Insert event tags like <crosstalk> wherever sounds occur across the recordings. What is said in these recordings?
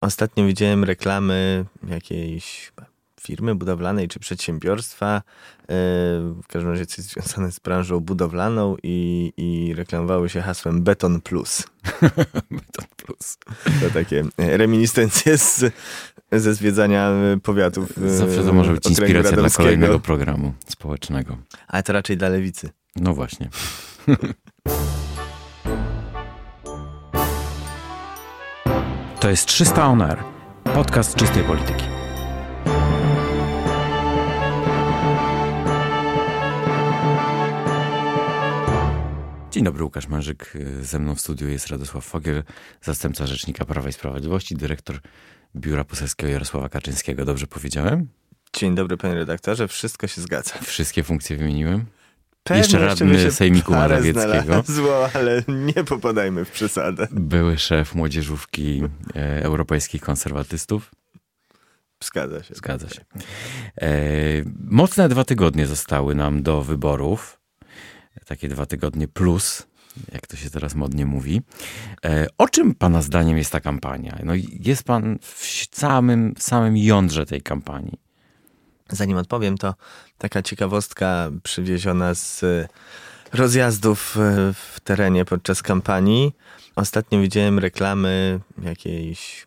Ostatnio widziałem reklamy jakiejś firmy budowlanej czy przedsiębiorstwa, e, w każdym razie coś związane z branżą budowlaną i, i reklamowały się hasłem Beton Plus. <laughs> Beton Plus. To takie reminiscencje z, ze zwiedzania powiatów. e, Zawsze to może być inspiracja dla kolejnego programu społecznego. Ale to raczej dla lewicy. No właśnie. <laughs> To jest 300 On Air, podcast czystej polityki. Dzień dobry, Łukasz Mężyk. Ze mną w studiu jest Radosław Fogiel, zastępca Rzecznika Prawa i Sprawiedliwości, dyrektor Biura Poselskiego Jarosława Kaczyńskiego. Dobrze powiedziałem? Dzień dobry, panie redaktorze. Wszystko się zgadza. Wszystkie funkcje wymieniłem? Jeszcze radny Sejmiku Morawieckiego. znalazło, <laughs> ale nie popadajmy w przesadę. Były szef młodzieżówki e, europejskich konserwatystów. Zgadza się. Zgadza się. E, mocne dwa tygodnie zostały nam do wyborów. Takie dwa tygodnie plus, jak to się teraz modnie mówi. E, o czym pana zdaniem jest ta kampania? No, jest pan w samym, w samym jądrze tej kampanii. Zanim odpowiem, to taka ciekawostka przywieziona z e, rozjazdów e, w terenie podczas kampanii. Ostatnio widziałem reklamy jakiejś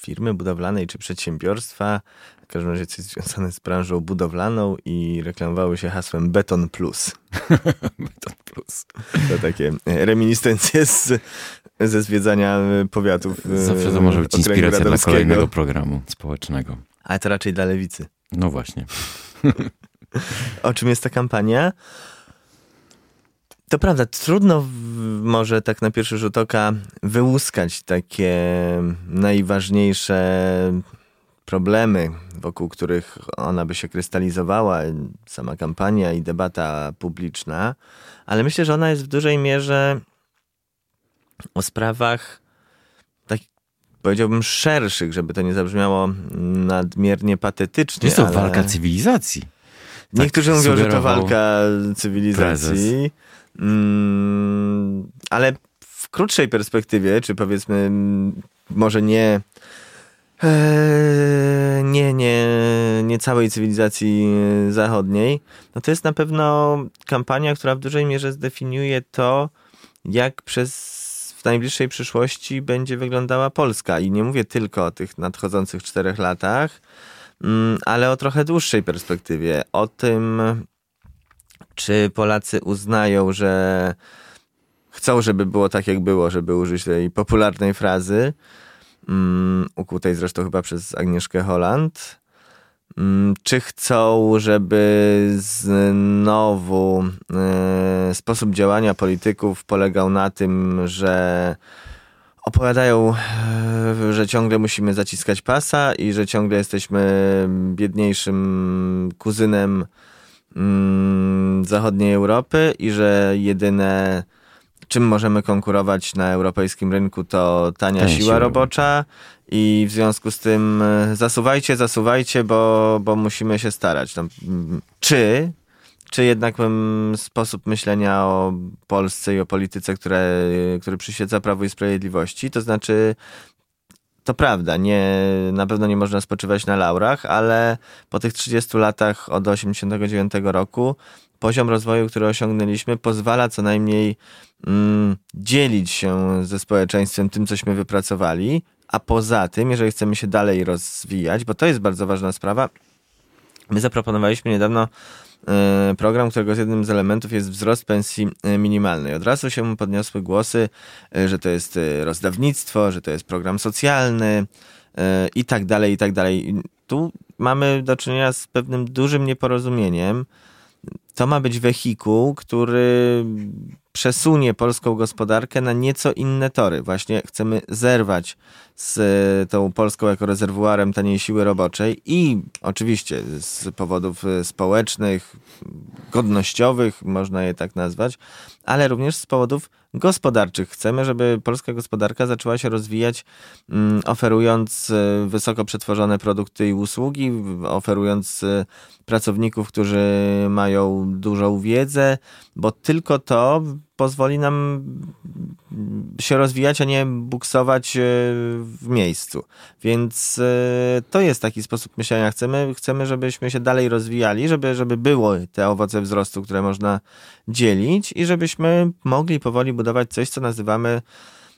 firmy budowlanej czy przedsiębiorstwa, w każdym razie coś związane z branżą budowlaną i reklamowały się hasłem Beton Plus. <laughs> Beton plus. To takie reminiscencje z, ze zwiedzania e, powiatów. Zawsze to może być inspiracja dla kolejnego programu społecznego. Ale to raczej dla lewicy. No właśnie. O czym jest ta kampania? To prawda, trudno może tak na pierwszy rzut oka wyłuskać takie najważniejsze problemy, wokół których ona by się krystalizowała, sama kampania i debata publiczna, ale myślę, że ona jest w dużej mierze o sprawach powiedziałbym szerszych, żeby to nie zabrzmiało nadmiernie patetycznie. Jest to ale... walka cywilizacji. Niektórzy Tak mówią, że to walka cywilizacji. Mm, ale w krótszej perspektywie, czy powiedzmy, mm, może nie. e, Nie, nie, nie całej cywilizacji zachodniej, no to jest na pewno kampania, która w dużej mierze zdefiniuje to, jak przez w najbliższej przyszłości będzie wyglądała Polska. I nie mówię tylko o tych nadchodzących czterech latach, Mm, ale o trochę dłuższej perspektywie. O tym, czy Polacy uznają, że chcą, żeby było tak, jak było, żeby użyć tej popularnej frazy, mm, ukutej zresztą chyba przez Agnieszkę Holland. Mm, Czy chcą, żeby znowu e, sposób działania polityków polegał na tym, że opowiadają, e, że ciągle musimy zaciskać pasa i że ciągle jesteśmy biedniejszym kuzynem mm, zachodniej Europy i że jedyne czym możemy konkurować na europejskim rynku to tania, Tania siła, siła robocza i w związku z tym e, zasuwajcie, zasuwajcie, bo, bo musimy się starać. No, czy czy jednak sposób myślenia o Polsce i o polityce, które, który przyświeca Prawu i Sprawiedliwości, to znaczy to prawda, nie, na pewno nie można spoczywać na laurach, ale po tych 30 latach od 89 roku poziom rozwoju, który osiągnęliśmy, pozwala co najmniej mm, dzielić się ze społeczeństwem tym, cośmy wypracowali, a poza tym, jeżeli chcemy się dalej rozwijać, bo to jest bardzo ważna sprawa, my zaproponowaliśmy niedawno e, program, którego z jednym z elementów jest wzrost pensji e, minimalnej. Od razu się podniosły głosy, e, że to jest rozdawnictwo, że to jest program socjalny i tak dalej, i tak dalej. Tu mamy do czynienia z pewnym dużym nieporozumieniem. To ma być wehikuł, który przesunie polską gospodarkę na nieco inne tory. Właśnie chcemy zerwać z e, tą Polską jako rezerwuarem taniej siły roboczej i oczywiście z powodów e, społecznych, godnościowych, można je tak nazwać, ale również z powodów gospodarczych. Chcemy, żeby polska gospodarka zaczęła się rozwijać, mm, oferując e, wysoko przetworzone produkty i usługi, oferując pracowników, którzy mają dużą wiedzę, bo tylko to pozwoli nam się rozwijać, a nie buksować e, w miejscu. Więc e, to jest taki sposób myślenia. Chcemy, chcemy żebyśmy się dalej rozwijali, żeby, żeby było te owoce wzrostu, które można dzielić i żebyśmy mogli powoli budować coś, co nazywamy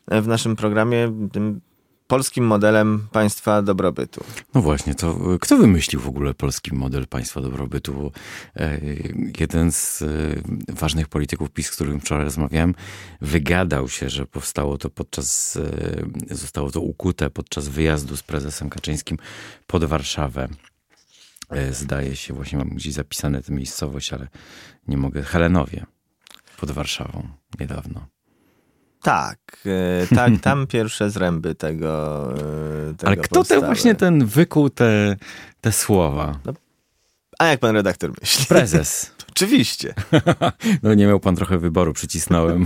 w naszym programie tym polskim modelem państwa dobrobytu. No właśnie, to kto wymyślił w ogóle polski model państwa dobrobytu? E, jeden z e, ważnych polityków PiS, z którym wczoraj rozmawiałem, wygadał się, że powstało to podczas, e, zostało to ukute podczas wyjazdu z prezesem Kaczyńskim pod Warszawę. Zdaje się, właśnie mam gdzieś zapisane tę miejscowość, ale nie mogę. Helenowie pod Warszawą niedawno. Tak, e, tak, <laughs> tam pierwsze zręby tego. E, tego Ale kto ten właśnie ten wykuł te, te słowa? No, a jak pan redaktor myśli? Prezes. <laughs> Oczywiście. <laughs> no nie miał pan trochę wyboru, przycisnąłem.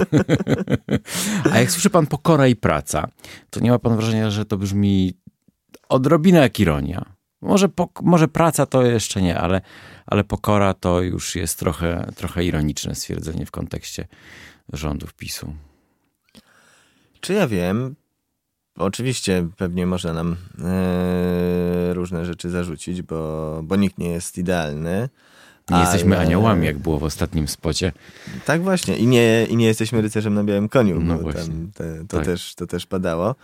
a jak słyszy pan pokora i praca, to nie ma pan wrażenia, że to brzmi odrobinę jak ironia. Może, może praca to jeszcze nie, ale, ale pokora to już jest trochę, trochę ironiczne stwierdzenie w kontekście rządów PiSu. Czy ja wiem? Oczywiście pewnie można nam e, różne rzeczy zarzucić, bo, bo nikt nie jest idealny. Nie ale... jesteśmy aniołami, jak było w ostatnim spocie. Tak właśnie. I nie, i nie jesteśmy rycerzem na białym koniu, no bo tam te, to, tak. też, to też padało.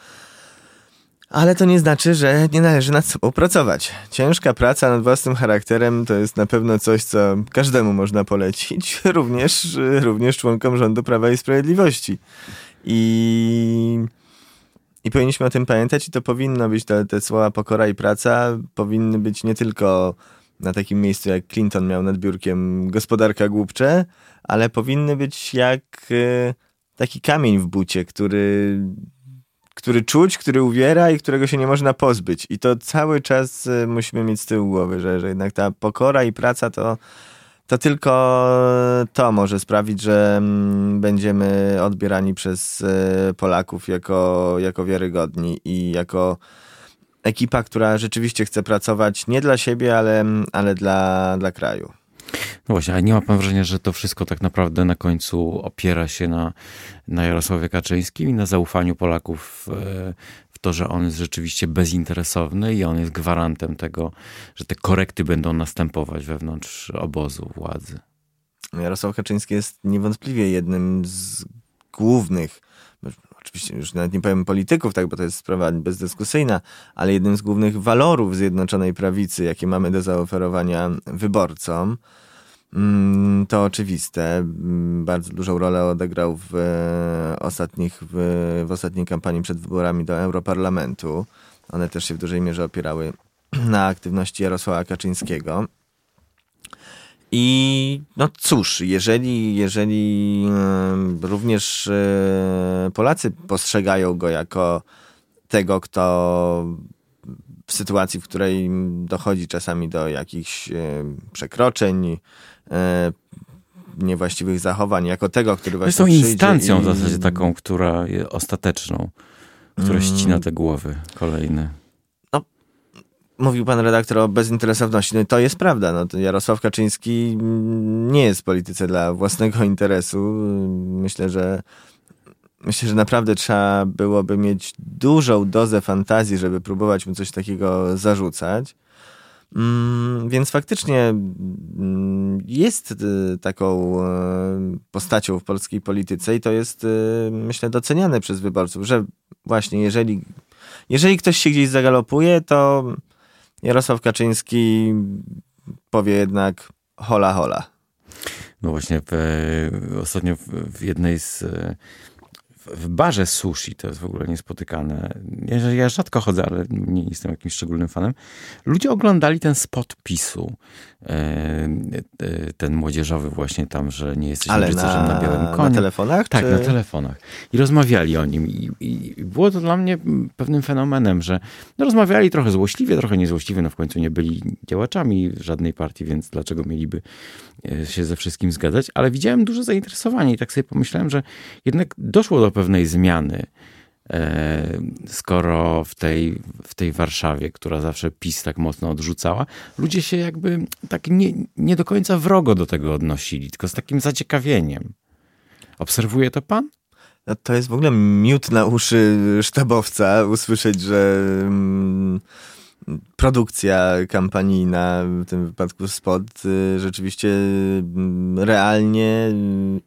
Ale to nie znaczy, że nie należy nad sobą pracować. Ciężka praca nad własnym charakterem to jest na pewno coś, co każdemu można polecić, <laughs> również, również członkom rządu Prawa i Sprawiedliwości. I, i powinniśmy o tym pamiętać i to powinno być, te, te słowa pokora i praca powinny być nie tylko na takim miejscu, jak Clinton miał nad biurkiem gospodarka głupcze, ale powinny być jak e, taki kamień w bucie, który, który czuć, który uwiera i którego się nie można pozbyć. I to cały czas e, musimy mieć z tyłu głowy, że, że jednak ta pokora i praca to to tylko to może sprawić, że mm, będziemy odbierani przez e, Polaków jako, jako wiarygodni i jako ekipa, która rzeczywiście chce pracować nie dla siebie, ale, ale dla, dla kraju. No właśnie, ale nie ma pan wrażenia, że to wszystko tak naprawdę na końcu opiera się na, na Jarosławie Kaczyńskim i na zaufaniu Polaków to, że on jest rzeczywiście bezinteresowny i on jest gwarantem tego, że te korekty będą następować wewnątrz obozu władzy. Jarosław Kaczyński jest niewątpliwie jednym z głównych, oczywiście już nawet nie powiem polityków, tak, bo to jest sprawa bezdyskusyjna, ale jednym z głównych walorów Zjednoczonej Prawicy, jakie mamy do zaoferowania wyborcom. Mm, to oczywiste. Mm, bardzo dużą rolę odegrał w, e, ostatnich, w, w ostatniej kampanii przed wyborami do Europarlamentu. One też się w dużej mierze opierały <clears throat> na aktywności Jarosława Kaczyńskiego. I no cóż, jeżeli, jeżeli również e, Polacy postrzegają go jako tego, kto w sytuacji, w której dochodzi czasami do jakichś e, przekroczeń, e, niewłaściwych zachowań, jako tego, który właśnie Jest tą instancją i... w zasadzie taką, która jest ostateczną, która mm. ścina te głowy kolejne. No, mówił pan redaktor o bezinteresowności. No i to jest prawda. No, Jarosław Kaczyński nie jest w polityce dla własnego interesu. Myślę, że myślę, że naprawdę trzeba byłoby mieć dużą dozę fantazji, żeby próbować mu coś takiego zarzucać. Mm, więc faktycznie mm, jest y, taką y, postacią w polskiej polityce i to jest, y, myślę, doceniane przez wyborców, że właśnie jeżeli, jeżeli ktoś się gdzieś zagalopuje, to Jarosław Kaczyński powie jednak hola hola. No właśnie, w, ostatnio w, w jednej z w barze sushi, to jest w ogóle niespotykane. Ja, ja rzadko chodzę, ale nie jestem jakimś szczególnym fanem. Ludzie oglądali ten spot PiSu, e, e, ten młodzieżowy właśnie tam, że nie jesteśmy ale rycerzem na, na białym koniu. Na telefonach? Tak, czy... na telefonach. I rozmawiali o nim. I, I, było to dla mnie pewnym fenomenem, że no, rozmawiali trochę złośliwie, trochę niezłośliwie, no w końcu nie byli działaczami żadnej partii, więc dlaczego mieliby e, się ze wszystkim zgadzać, ale widziałem duże zainteresowanie i tak sobie pomyślałem, że jednak doszło do pewnej zmiany. E, skoro w tej, w tej Warszawie, która zawsze PiS tak mocno odrzucała, ludzie się jakby tak nie, nie do końca wrogo do tego odnosili, tylko z takim zaciekawieniem. Obserwuje to pan? No, to jest w ogóle miód na uszy sztabowca usłyszeć, że mm, produkcja kampanijna, w tym wypadku spot, y, rzeczywiście mm, realnie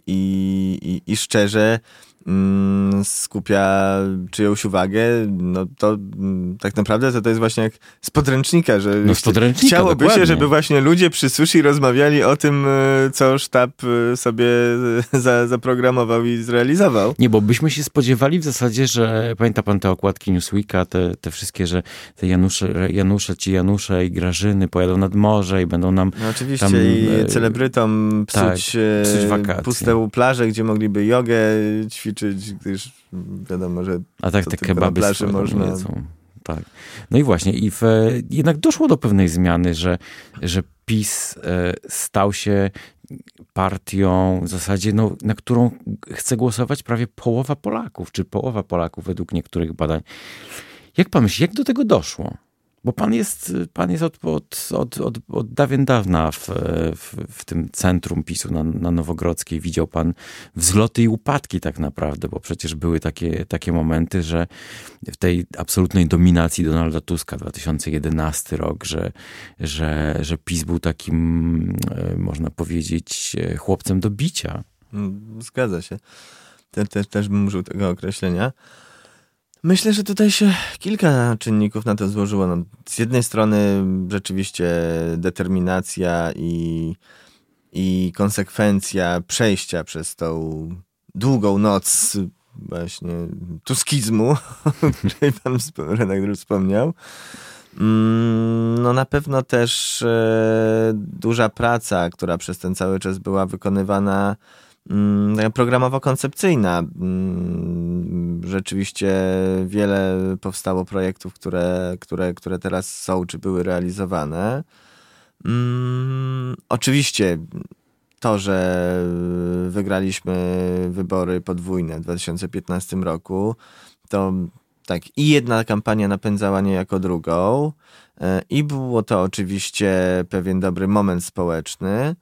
i, i, i szczerze skupia czyjąś uwagę, no to mm, tak naprawdę to, to jest właśnie jak z podręcznika, że no z podręcznika, chciałoby dokładnie. się, żeby właśnie ludzie przy sushi rozmawiali o tym, e, co sztab e, sobie za, zaprogramował i zrealizował. Nie, bo byśmy się spodziewali w zasadzie, że pamięta pan te okładki Newsweeka, te, te wszystkie, że te Janusze, Janusze, ci Janusze i Grażyny pojadą nad morze i będą nam No oczywiście tam, i e, celebrytom psuć, tak, psuć e, wakacje. puste plaże, gdzie mogliby jogę ćwiczyć, gdyż wiadomo, że A tak te kebaby można- jedzą. Tak. No i właśnie, i w, jednak doszło do pewnej zmiany, że, że PiS e, stał się partią w zasadzie, no, na którą chce głosować prawie połowa Polaków, czy połowa Polaków według niektórych badań. Jak pan myśli, jak do tego doszło? Bo pan jest, pan jest od, od, od, od, od dawien dawna w, w, w tym centrum PiSu na, na Nowogrodzkiej. Widział pan wzloty i upadki tak naprawdę, bo przecież były takie, takie momenty, że w tej absolutnej dominacji Donalda Tuska 2011 rok, że, że, że PiS był takim, e, można powiedzieć, e, chłopcem do bicia. Zgadza się. Te, te, też bym użył tego określenia. Myślę, że tutaj się kilka czynników na to złożyło. No, z jednej strony rzeczywiście determinacja i, i konsekwencja przejścia przez tą długą noc właśnie tuskizmu, <laughs> o której pan redaktor wspomniał. Mm, No na pewno też e, duża praca, która przez ten cały czas była wykonywana mm, programowo-koncepcyjna. Rzeczywiście wiele powstało projektów, które, które, które teraz są czy były realizowane. Mm, Oczywiście to, że wygraliśmy wybory podwójne w 2015 roku, to tak i jedna kampania napędzała niejako drugą e, i było to oczywiście pewien dobry moment społeczny,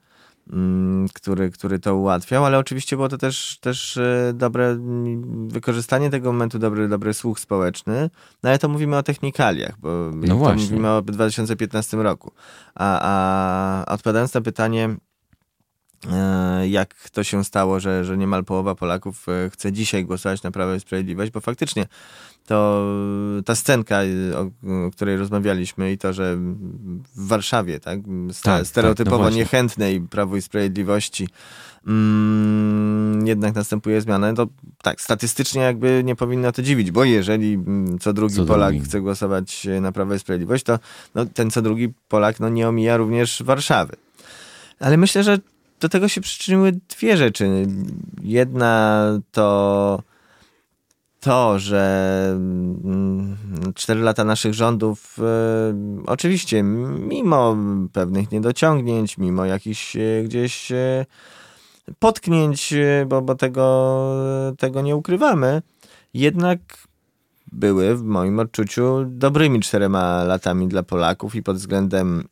który, który to ułatwiał, ale oczywiście było to też, też e, dobre mm, wykorzystanie tego momentu, dobry, dobry słuch społeczny, no ale to mówimy o technikaliach, bo to No właśnie. mówimy o 2015 roku. A, a odpowiadając na pytanie, jak to się stało, że, że niemal połowa Polaków e, chce dzisiaj głosować na Prawo i Sprawiedliwość, bo faktycznie to ta scenka, e, o, której rozmawialiśmy i to, że w Warszawie, tak, sta, tak, stereotypowo no właśnie. niechętnej Prawu i Sprawiedliwości mm, jednak następuje zmiana, to tak, statystycznie jakby nie powinno to dziwić, bo jeżeli mm, co drugi Co Polak drugi. chce głosować na Prawo i Sprawiedliwość, to no, ten co drugi Polak no, nie omija również Warszawy. Ale myślę, że do tego się przyczyniły dwie rzeczy. Jedna to to, że mm, cztery lata naszych rządów, e, oczywiście, mimo pewnych niedociągnięć, mimo jakichś e, gdzieś e, potknięć, e, bo, bo tego, tego nie ukrywamy, jednak były w moim odczuciu dobrymi czterema latami dla Polaków i pod względem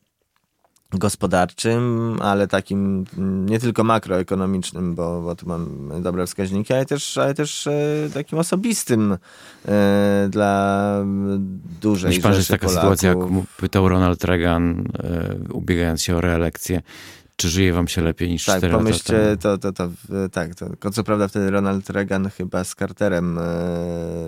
gospodarczym, ale takim mm, nie tylko makroekonomicznym, bo, bo tu mam dobre wskaźniki, ale też, ale też e, takim osobistym e, dla dużej Myśli pan, że jest taka Polaków. sytuacja, jak pytał Ronald Reagan, e, ubiegając się o reelekcję, czy żyje wam się lepiej niż Tak, 4 lata pomyślcie, temu? to, to, to, tak, to, co prawda wtedy Ronald Reagan chyba z Carterem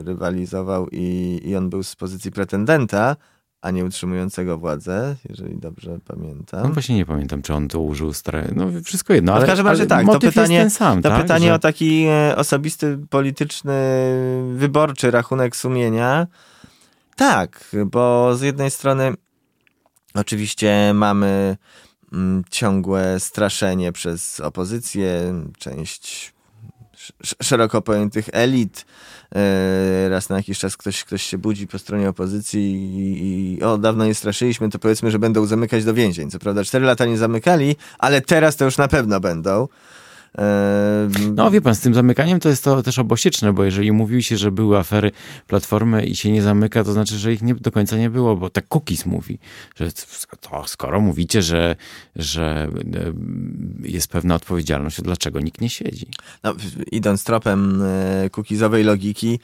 rywalizował i, i on był z pozycji pretendenta, a nie utrzymującego władzę, jeżeli dobrze pamiętam. No właśnie nie pamiętam, czy on to użył stare... No wszystko jedno, No ale, w każdym razie tak, to pytanie, jest ten sam, to tak? pytanie Że- o taki e, osobisty, polityczny, wyborczy rachunek sumienia. Tak, bo z jednej strony oczywiście mamy mm, ciągłe straszenie przez opozycję, część szeroko pojętych elit. E, Raz na jakiś czas ktoś, ktoś się budzi po stronie opozycji i, i o, dawno nie straszyliśmy, to powiedzmy, że będą zamykać do więzień. Co prawda cztery lata nie zamykali, ale teraz to już na pewno będą. No wie pan, z tym zamykaniem to jest to też obosieczne, bo jeżeli mówi się, że były afery Platformy i się nie zamyka, to znaczy, że ich nie, do końca nie było, bo tak Cookies mówi, że to skoro mówicie, że, że jest pewna odpowiedzialność, to dlaczego nikt nie siedzi? No, idąc tropem cookizowej logiki,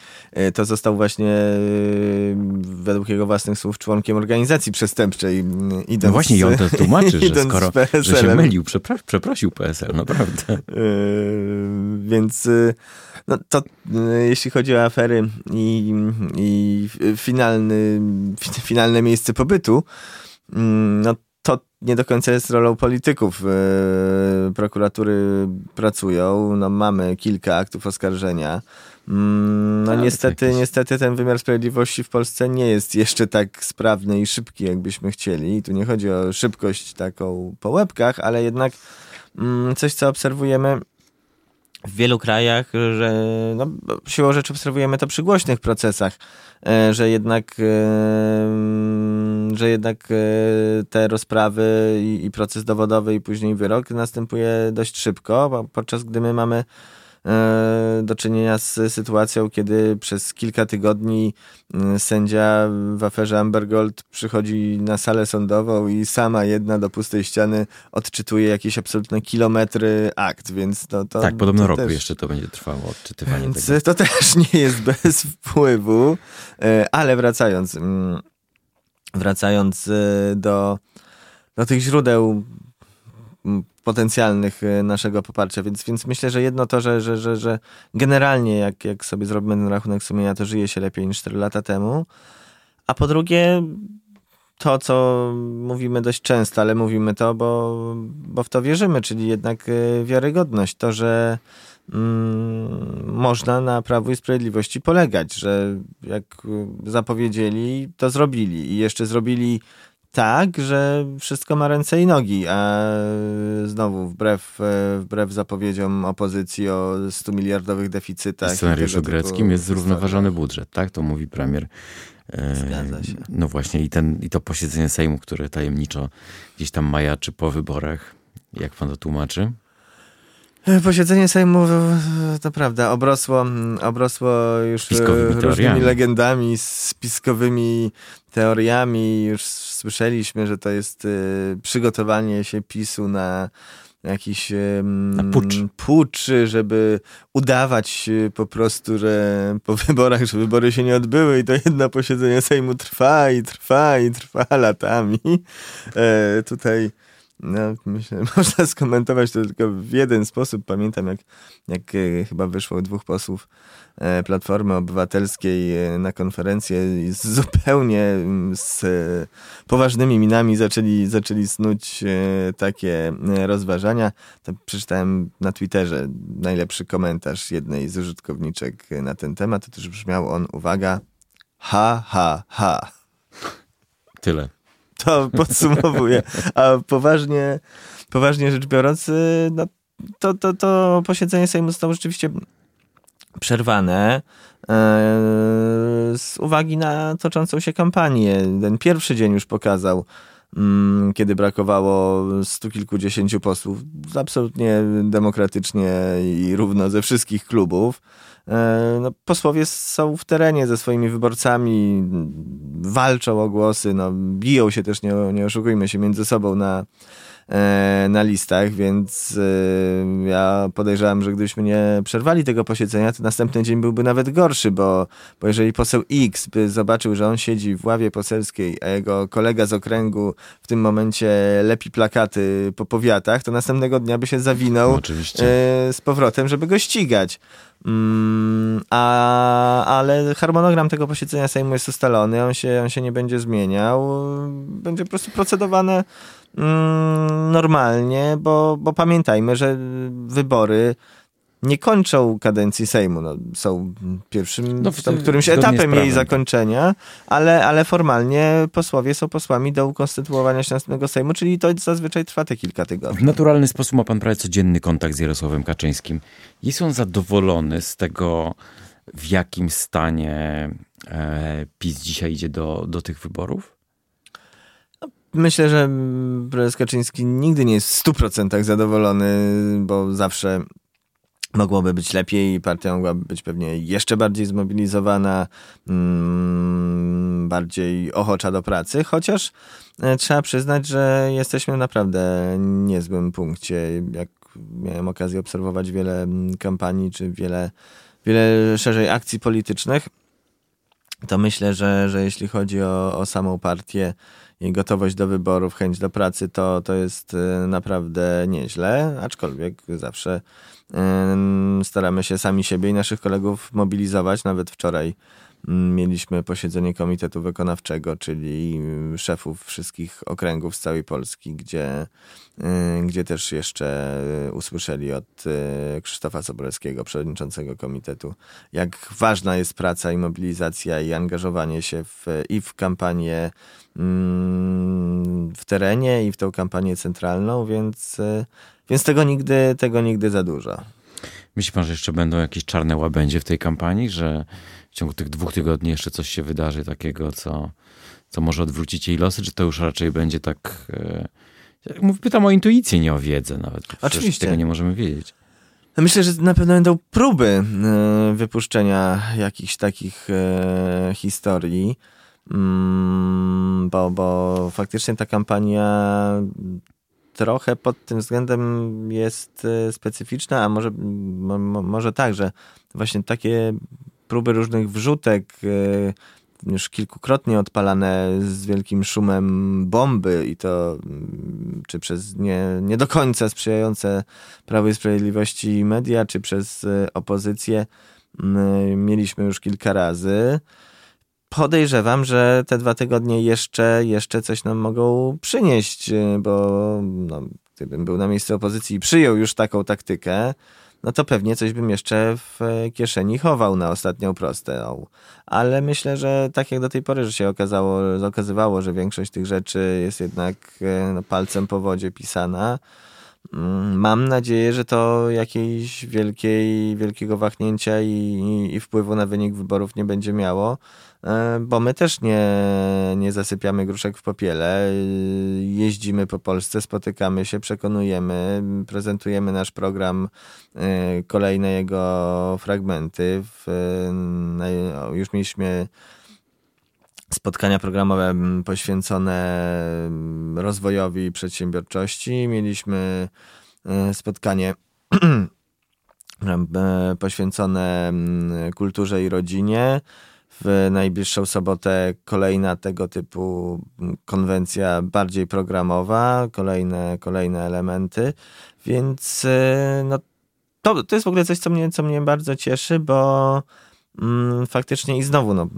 to został właśnie według jego własnych słów członkiem organizacji przestępczej. Idąc, no właśnie i on to tłumaczy, że <laughs> skoro że się mylił, przepra przeprosił PSL, naprawdę. Yy, więc yy, no to yy, jeśli chodzi o afery i, i finalny, finalne miejsce pobytu, no to nie do końca jest rolą polityków. Prokuratury pracują, no mamy kilka aktów oskarżenia. No tak, niestety, niestety ten wymiar sprawiedliwości w Polsce nie jest jeszcze tak sprawny i szybki, jakbyśmy chcieli. I tu nie chodzi o szybkość taką po łebkach, ale jednak Mm, coś, co obserwujemy w wielu krajach, że no, siłą rzeczy obserwujemy to przy głośnych procesach, e, że jednak, e, że jednak e, te rozprawy i, proces dowodowy i później wyrok następuje dość szybko, podczas gdy my mamy do czynienia z sytuacją, kiedy przez kilka tygodni mm, sędzia w aferze Ambergold przychodzi na salę sądową i sama jedna do pustej ściany odczytuje jakieś absolutne kilometry akt, więc to... to tak, podobno to roku też... jeszcze to będzie trwało, odczytywanie więc tego. To też nie jest bez wpływu, e, ale wracając, mm, wracając e, do, do tych źródeł potencjalnych e, naszego poparcia. Więc, więc myślę, że jedno to, że, że, że, że generalnie jak, jak sobie zrobimy ten rachunek sumienia, to żyje się lepiej niż 4 lata temu. A po drugie, to, co mówimy dość często, ale mówimy to, bo, bo w to wierzymy, czyli jednak e, wiarygodność. To, że mm, można na Prawu i Sprawiedliwości polegać, że jak zapowiedzieli, to zrobili i jeszcze zrobili tak, że wszystko ma ręce i nogi, a znowu wbrew, e, wbrew zapowiedziom opozycji o 100 miliardowych deficytach. W scenariuszu greckim jest zrównoważony budżet, tak? To mówi premier. E, Zgadza się. No właśnie i, ten, i to posiedzenie Sejmu, które tajemniczo gdzieś tam majaczy po wyborach. Jak pan to tłumaczy? Posiedzenie Sejmu, to prawda, obrosło, obrosło już Spiskowymi różnymi teoriami. legendami, spiskowymi teoriami. Już słyszeliśmy, że to jest y, przygotowanie się PiSu na jakiś na pucz. pucz, żeby udawać po prostu, że po wyborach, że wybory się nie odbyły i to jedno posiedzenie Sejmu trwa i trwa i trwa latami. E, tutaj no, myślę, <laughs> można skomentować to tylko w jeden sposób. Pamiętam, jak, jak e, chyba wyszło dwóch posłów e, Platformy Obywatelskiej e, na konferencję i zupełnie mm, z poważnymi minami zaczęli, zaczęli snuć takie rozważania. To przeczytałem na Twitterze najlepszy komentarz jednej z użytkowniczek na ten temat. To też brzmiał on, uwaga, ha, ha, ha. Tyle to podsumowuję. A poważnie, poważnie rzecz biorąc, y, no, to, to, to posiedzenie Sejmu zostało rzeczywiście przerwane e, z uwagi na toczącą się kampanię. Ten pierwszy dzień już pokazał, mm, kiedy brakowało stu kilkudziesięciu posłów, absolutnie demokratycznie i równo ze wszystkich klubów. E, no, posłowie są w terenie ze swoimi wyborcami, walczą o głosy, no, biją się też, nie, nie oszukujmy się, między sobą na, e, na listach, więc e, ja podejrzewam, że gdybyśmy nie przerwali tego posiedzenia, to następny dzień byłby nawet gorszy, bo, bo jeżeli poseł X by zobaczył, że on siedzi w ławie poselskiej, a jego kolega z okręgu w tym momencie lepi plakaty po powiatach, to następnego dnia by się zawinął z powrotem, żeby go ścigać. Mm, a, ale harmonogram tego posiedzenia Sejmu jest ustalony, on się, on się nie będzie zmieniał. Będzie po prostu procedowane mm, normalnie, bo, bo pamiętajmy, że wybory nie kończą kadencji Sejmu. No, są pierwszym, no, tam, którymś etapem jej zakończenia, ale, ale formalnie posłowie są posłami do ukonstytuowania się następnego Sejmu, czyli to zazwyczaj trwa te kilka tygodni. W naturalny sposób ma pan prawie codzienny kontakt z Jarosławem Kaczyńskim. Jest on zadowolony z tego, w jakim stanie e, PiS dzisiaj idzie do, do tych wyborów? Myślę, że prezes Kaczyński nigdy nie jest w 100% zadowolony, bo zawsze mogłoby być lepiej, partia mogłaby być pewnie jeszcze bardziej zmobilizowana, mm, bardziej ochocza do pracy, chociaż e, trzeba przyznać, że jesteśmy naprawdę niezłym punkcie. Jak miałem okazję obserwować wiele mm, kampanii, czy wiele, wiele szerzej akcji politycznych, to myślę, że, że jeśli chodzi o, o samą partię, jej gotowość do wyborów, chęć do pracy, to, to jest e, naprawdę nieźle, aczkolwiek zawsze staramy się sami siebie i naszych kolegów mobilizować. Nawet wczoraj mieliśmy posiedzenie Komitetu Wykonawczego, czyli szefów wszystkich okręgów z całej Polski, gdzie, gdzie też jeszcze usłyszeli od Krzysztofa Sobolewskiego, przewodniczącego komitetu, jak ważna jest praca i mobilizacja i angażowanie się w, i w kampanię mm, w terenie i w tą kampanię centralną, więc więc tego nigdy, tego nigdy za dużo. Myśli pan, że jeszcze będą jakieś czarne łabędzie w tej kampanii, że w ciągu tych dwóch tygodni jeszcze coś się wydarzy takiego, co, co może odwrócić jej losy, czy to już raczej będzie tak... E, pytam o intuicję, nie o wiedzę nawet. Oczywiście. Tego nie możemy wiedzieć. Myślę, że na pewno będą próby e, wypuszczenia jakichś takich e, historii, mm, bo, bo faktycznie ta kampania trochę pod tym względem jest e, specyficzna, a może, może tak, że właśnie takie próby różnych wrzutek, e, już kilkukrotnie odpalane z wielkim szumem bomby i to mm, czy przez nie, nie do końca sprzyjające Prawo i Sprawiedliwości media, czy przez e, opozycję mieliśmy już kilka razy podejrzewam, że te dwa tygodnie jeszcze, jeszcze coś nam mogą przynieść, y, bo no, gdybym był na miejscu opozycji i przyjął już taką taktykę, no to pewnie coś bym jeszcze w kieszeni chował na ostatnią prostą. Ale myślę, że tak jak do tej pory, że się okazało, okazywało, że większość tych rzeczy jest jednak y, no, palcem po wodzie pisana. Mm, mam nadzieję, że to jakiejś wielkiej, wielkiego wahnięcia i, i, i wpływu na wynik wyborów nie będzie miało. E, bo my też nie, nie zasypiamy gruszek w popiele. Jeździmy po Polsce, spotykamy się, przekonujemy, prezentujemy nasz program, e, kolejne jego fragmenty. W, już mieliśmy spotkania programowe poświęcone rozwojowi przedsiębiorczości. Mieliśmy e, spotkanie <clears throat> poświęcone kulturze i rodzinie w najbliższą sobotę kolejna tego typu konwencja bardziej programowa, kolejne, kolejne elementy, więc y, no, to, to jest w ogóle coś, co mnie, co mnie bardzo cieszy, bo mm, faktycznie i znowu, no,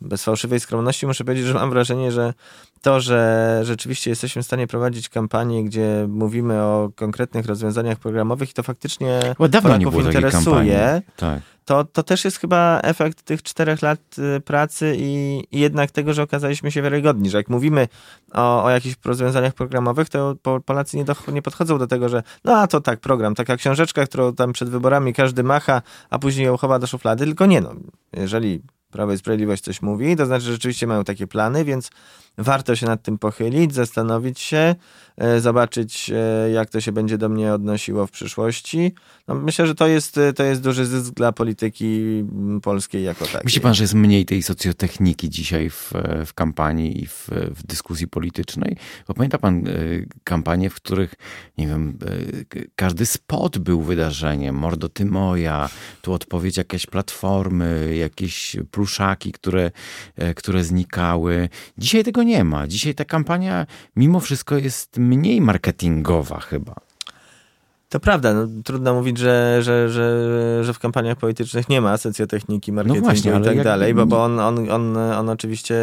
bez fałszywej skromności muszę powiedzieć, że mam wrażenie, że to, że rzeczywiście jesteśmy w stanie prowadzić kampanię, gdzie mówimy o konkretnych rozwiązaniach programowych i to faktycznie Polaków interesuje, tak to, to też jest chyba efekt tych czterech lat y, pracy i, i, jednak tego, że okazaliśmy się wiarygodni, że jak mówimy o, o jakichś rozwiązaniach programowych, to Polacy nie, do, nie podchodzą do tego, że no a to tak, program, taka książeczka, którą tam przed wyborami każdy macha, a później ją chowa do szuflady, tylko nie no. Jeżeli Prawo i Sprawiedliwość coś mówi, to znaczy, że rzeczywiście mają takie plany, więc warto się nad tym pochylić, zastanowić się, e, zobaczyć, e, jak to się będzie do mnie odnosiło w przyszłości. No, myślę, że to jest, to jest duży zysk dla polityki polskiej jako takiej. Myśli pan, że jest mniej tej socjotechniki dzisiaj w, w kampanii i w, w dyskusji politycznej? Bo pamięta pan e, kampanie, w których, nie wiem, każdy spot był wydarzeniem. Mordo ty moja, tu odpowiedź jakieś platformy, jakieś pluszaki, które, które znikały. Dzisiaj tego nie ma. Dzisiaj ta kampania mimo wszystko jest mniej marketingowa chyba. To prawda, no, trudno mówić, że, że, że, że w kampaniach politycznych nie ma socjotechniki, no marketingu no właśnie, i tak dalej, bo, bo on, on, on, on oczywiście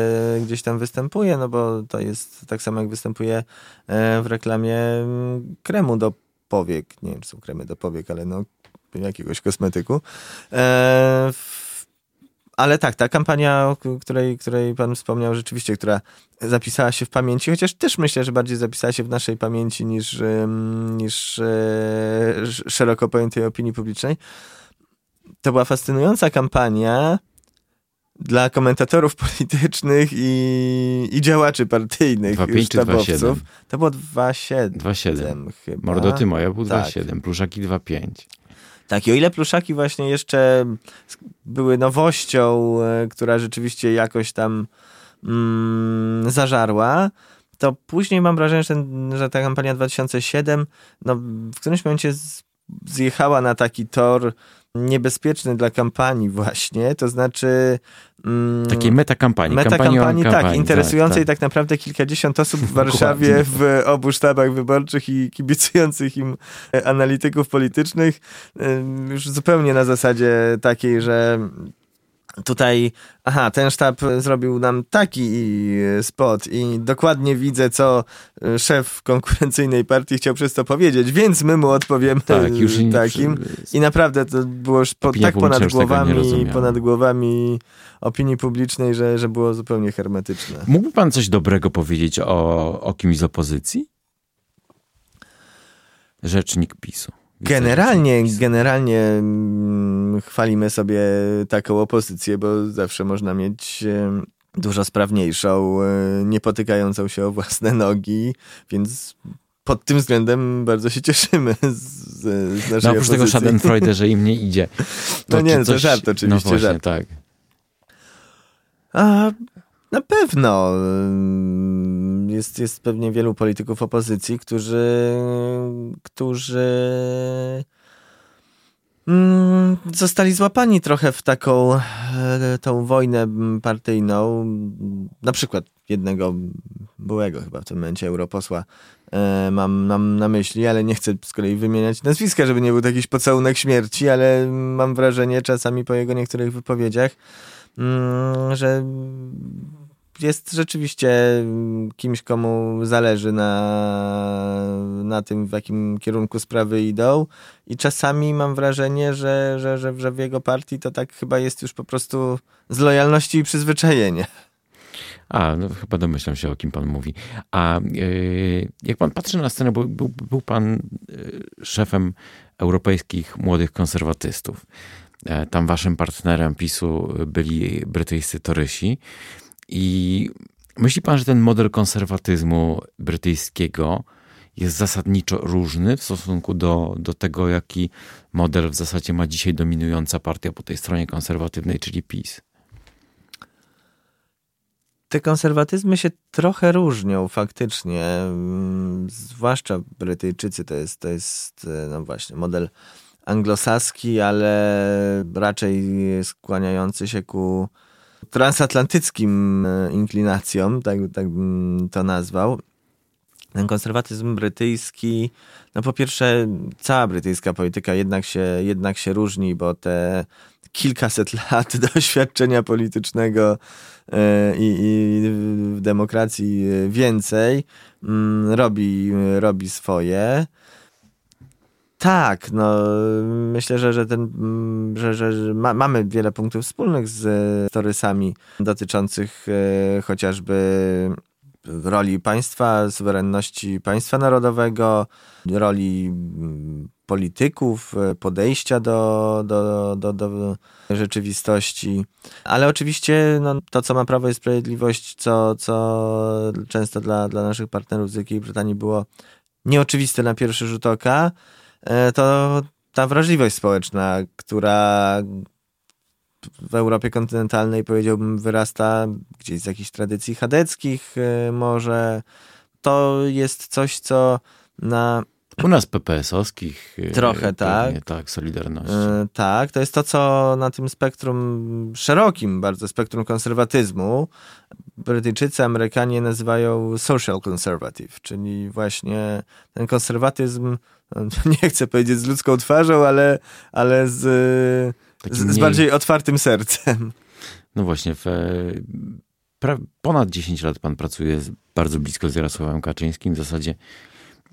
gdzieś tam występuje, no bo to jest tak samo jak występuje e, w reklamie mm, kremu do powiek, nie wiem czy są kremy do powiek, ale no jakiegoś kosmetyku. E, ale tak, ta kampania, o której, której pan wspomniał, rzeczywiście, która zapisała się w pamięci, chociaż też myślę, że bardziej zapisała się w naszej pamięci niż, niż e, szeroko pojętej opinii publicznej. To była fascynująca kampania dla komentatorów politycznych i, i działaczy partyjnych, 2, sztabowców. To było 2,7 2,7 chyba. Mordoty moja był tak. 2,7, pluszaki 2,5 Tak, i o ile pluszaki właśnie jeszcze były nowością, e, która rzeczywiście jakoś tam mm, zażarła, to później mam wrażenie, że, ten, że ta kampania 2007 no, w którymś momencie zjechała na taki tor niebezpieczny dla kampanii <laughs> właśnie, to znaczy... Mm, Takiej metakampanii. Metakampanii, tak, interesującej tak, tak. tak, naprawdę kilkadziesiąt osób w <laughs> Warszawie w obu sztabach wyborczych i kibicujących im analityków politycznych już zupełnie na zasadzie takiej, że tutaj, aha, ten sztab zrobił nam taki spot i dokładnie widzę, co szef konkurencyjnej partii chciał przez to powiedzieć, więc my mu odpowiemy tak, już takim. I naprawdę to było już po, tak ponad głowami, ponad głowami opinii publicznej, że, że było zupełnie hermetyczne. Mógłby pan coś dobrego powiedzieć o, o kimś z opozycji? Rzecznik PiSu. Generalnie, generalnie mm, chwalimy sobie taką opozycję, bo zawsze można mieć dużo sprawniejszą, e, nie potykającą się o własne <laughs> nogi, więc pod tym względem bardzo się cieszymy z, z naszej No oprócz tego Schadenfreude, że im nie idzie. <laughs> To no nie, no to coś... żart oczywiście, no właśnie, żart. tak. A na pewno jest, jest pewnie wielu polityków opozycji, którzy, którzy mm, zostali złapani trochę w taką e, tą wojnę partyjną. Na przykład jednego byłego chyba w tym momencie europosła e, mam, mam na myśli, ale nie chcę z kolei wymieniać nazwiska, żeby nie był to jakiś pocałunek śmierci, ale mam wrażenie czasami po jego niektórych wypowiedziach, mm, że jest rzeczywiście kimś, komu zależy na, na tym, w jakim kierunku sprawy idą. I czasami mam wrażenie, że, że, że, że w jego partii to tak chyba jest już po prostu z lojalności i przyzwyczajenia. A, no chyba domyślam się, o kim pan mówi. A yy, jak pan patrzy na scenę, bo był, był pan yy, szefem europejskich młodych konserwatystów. E, tam waszym partnerem PiSu byli brytyjscy torysi. I myśli pan, że ten model konserwatyzmu brytyjskiego jest zasadniczo różny w stosunku do, do tego, jaki model w zasadzie ma dzisiaj dominująca partia po tej stronie konserwatywnej, czyli PiS? Te konserwatyzmy się trochę różnią faktycznie, zwłaszcza Brytyjczycy to jest, to jest no właśnie model anglosaski, ale raczej skłaniający się ku transatlantyckim e, inklinacjom, tak, tak bym to nazwał. Ten konserwatyzm brytyjski, no po pierwsze, cała brytyjska polityka jednak się, jednak się różni, bo te kilkaset <laughs> lat <laughs> doświadczenia politycznego e, i, i w demokracji więcej mm, robi, robi swoje. Tak, no myślę, że, że, ten, że, że ma, mamy wiele punktów wspólnych z torysami dotyczących e, chociażby roli państwa, suwerenności państwa narodowego, roli mm, polityków, e, podejścia do, do, do, do rzeczywistości. Ale oczywiście no, to, co ma Prawo i Sprawiedliwość, co, co często dla, dla naszych partnerów z Wielkiej Brytanii było nieoczywiste na pierwszy rzut oka, E, to ta wrażliwość społeczna, która w Europie kontynentalnej powiedziałbym wyrasta gdzieś z jakichś tradycji chadeckich e, może. To jest coś, co na u nas PPS-owskich. E, Trochę tak. Tak, Solidarności. tak, to jest to, co na tym spektrum szerokim, bardzo spektrum konserwatyzmu Brytyjczycy, Amerykanie nazywają social conservative, czyli właśnie ten konserwatyzm <laughs> nie chcę powiedzieć z ludzką twarzą, ale, ale z, z, z bardziej otwartym sercem. No właśnie, w, ponad 10 lat pan pracuje bardzo blisko z Jarosławem Kaczyńskim. W zasadzie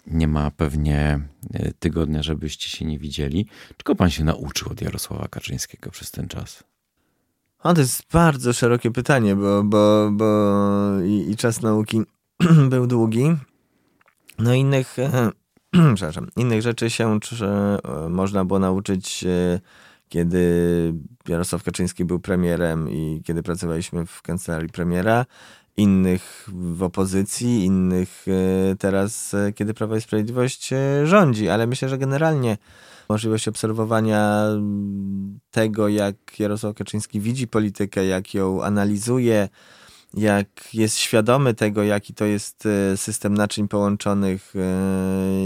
nie ma pewnie e, tygodnia, żebyście się nie widzieli. Czego pan się nauczył od Jarosława Kaczyńskiego przez ten czas? O, to jest bardzo szerokie pytanie, bo, bo, bo i, i czas nauki <clears throat> był długi. No innych <clears throat> przepraszam, innych rzeczy się e, można było nauczyć, kiedy Jarosław Kaczyński był premierem i kiedy pracowaliśmy w kancelarii premiera. innych w opozycji, innych e, teraz, e, kiedy Prawo i Sprawiedliwość rządzi, ale myślę, że generalnie możliwość obserwowania mm, tego, jak Jarosław Kaczyński widzi politykę, jak ją analizuje, jak jest świadomy tego, jaki to jest system naczyń połączonych,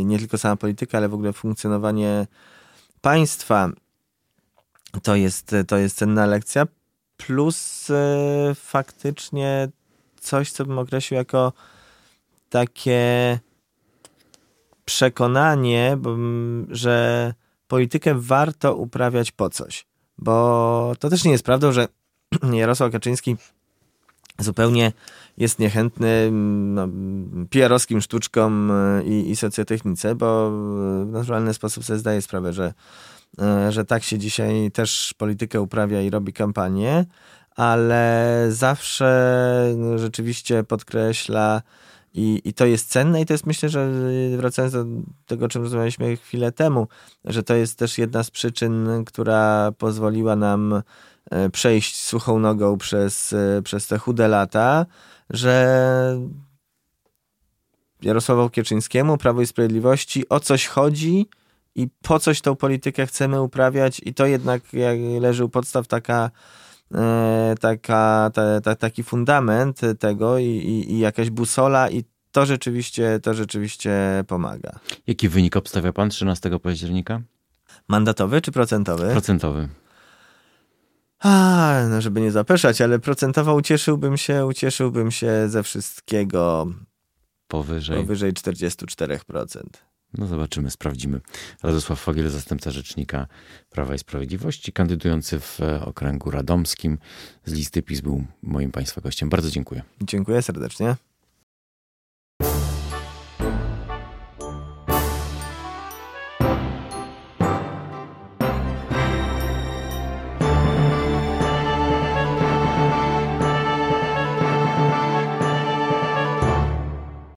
nie tylko sama polityka, ale w ogóle funkcjonowanie państwa, to jest, to jest cenna lekcja. Plus faktycznie coś, co bym określił jako takie przekonanie, że politykę warto uprawiać po coś. Bo to też nie jest prawdą, że <clears throat> Jarosław Kaczyński zupełnie jest niechętny no, PR-owskim sztuczkom e, i, i socjotechnice, bo w naturalny sposób sobie zdaje sprawę, że, e, że tak się dzisiaj też politykę uprawia i robi kampanię, ale zawsze no, rzeczywiście podkreśla i, I to jest cenne i to jest myślę, że wracając do tego, o czym rozmawialiśmy chwilę temu, że to jest też jedna z przyczyn, która pozwoliła nam e, przejść suchą nogą przez, e, przez te chude lata, że Jarosławowi Kieczyńskiemu, Prawo i Sprawiedliwości o coś chodzi i po coś tą politykę chcemy uprawiać i to jednak leży u podstaw taka taka, ta, ta, taki fundament tego i, i, i jakaś busola i to rzeczywiście, to rzeczywiście pomaga. Jaki wynik obstawia pan 13 października? Mandatowy czy procentowy? Procentowy. A, no żeby nie zapeszać, ale procentowo ucieszyłbym się, ucieszyłbym się ze wszystkiego powyżej, powyżej 44%. No zobaczymy, sprawdzimy. Radosław Fogiel, zastępca rzecznika Prawa i Sprawiedliwości, kandydujący w okręgu radomskim z listy PiS był moim Państwa gościem. Bardzo dziękuję. Dziękuję serdecznie.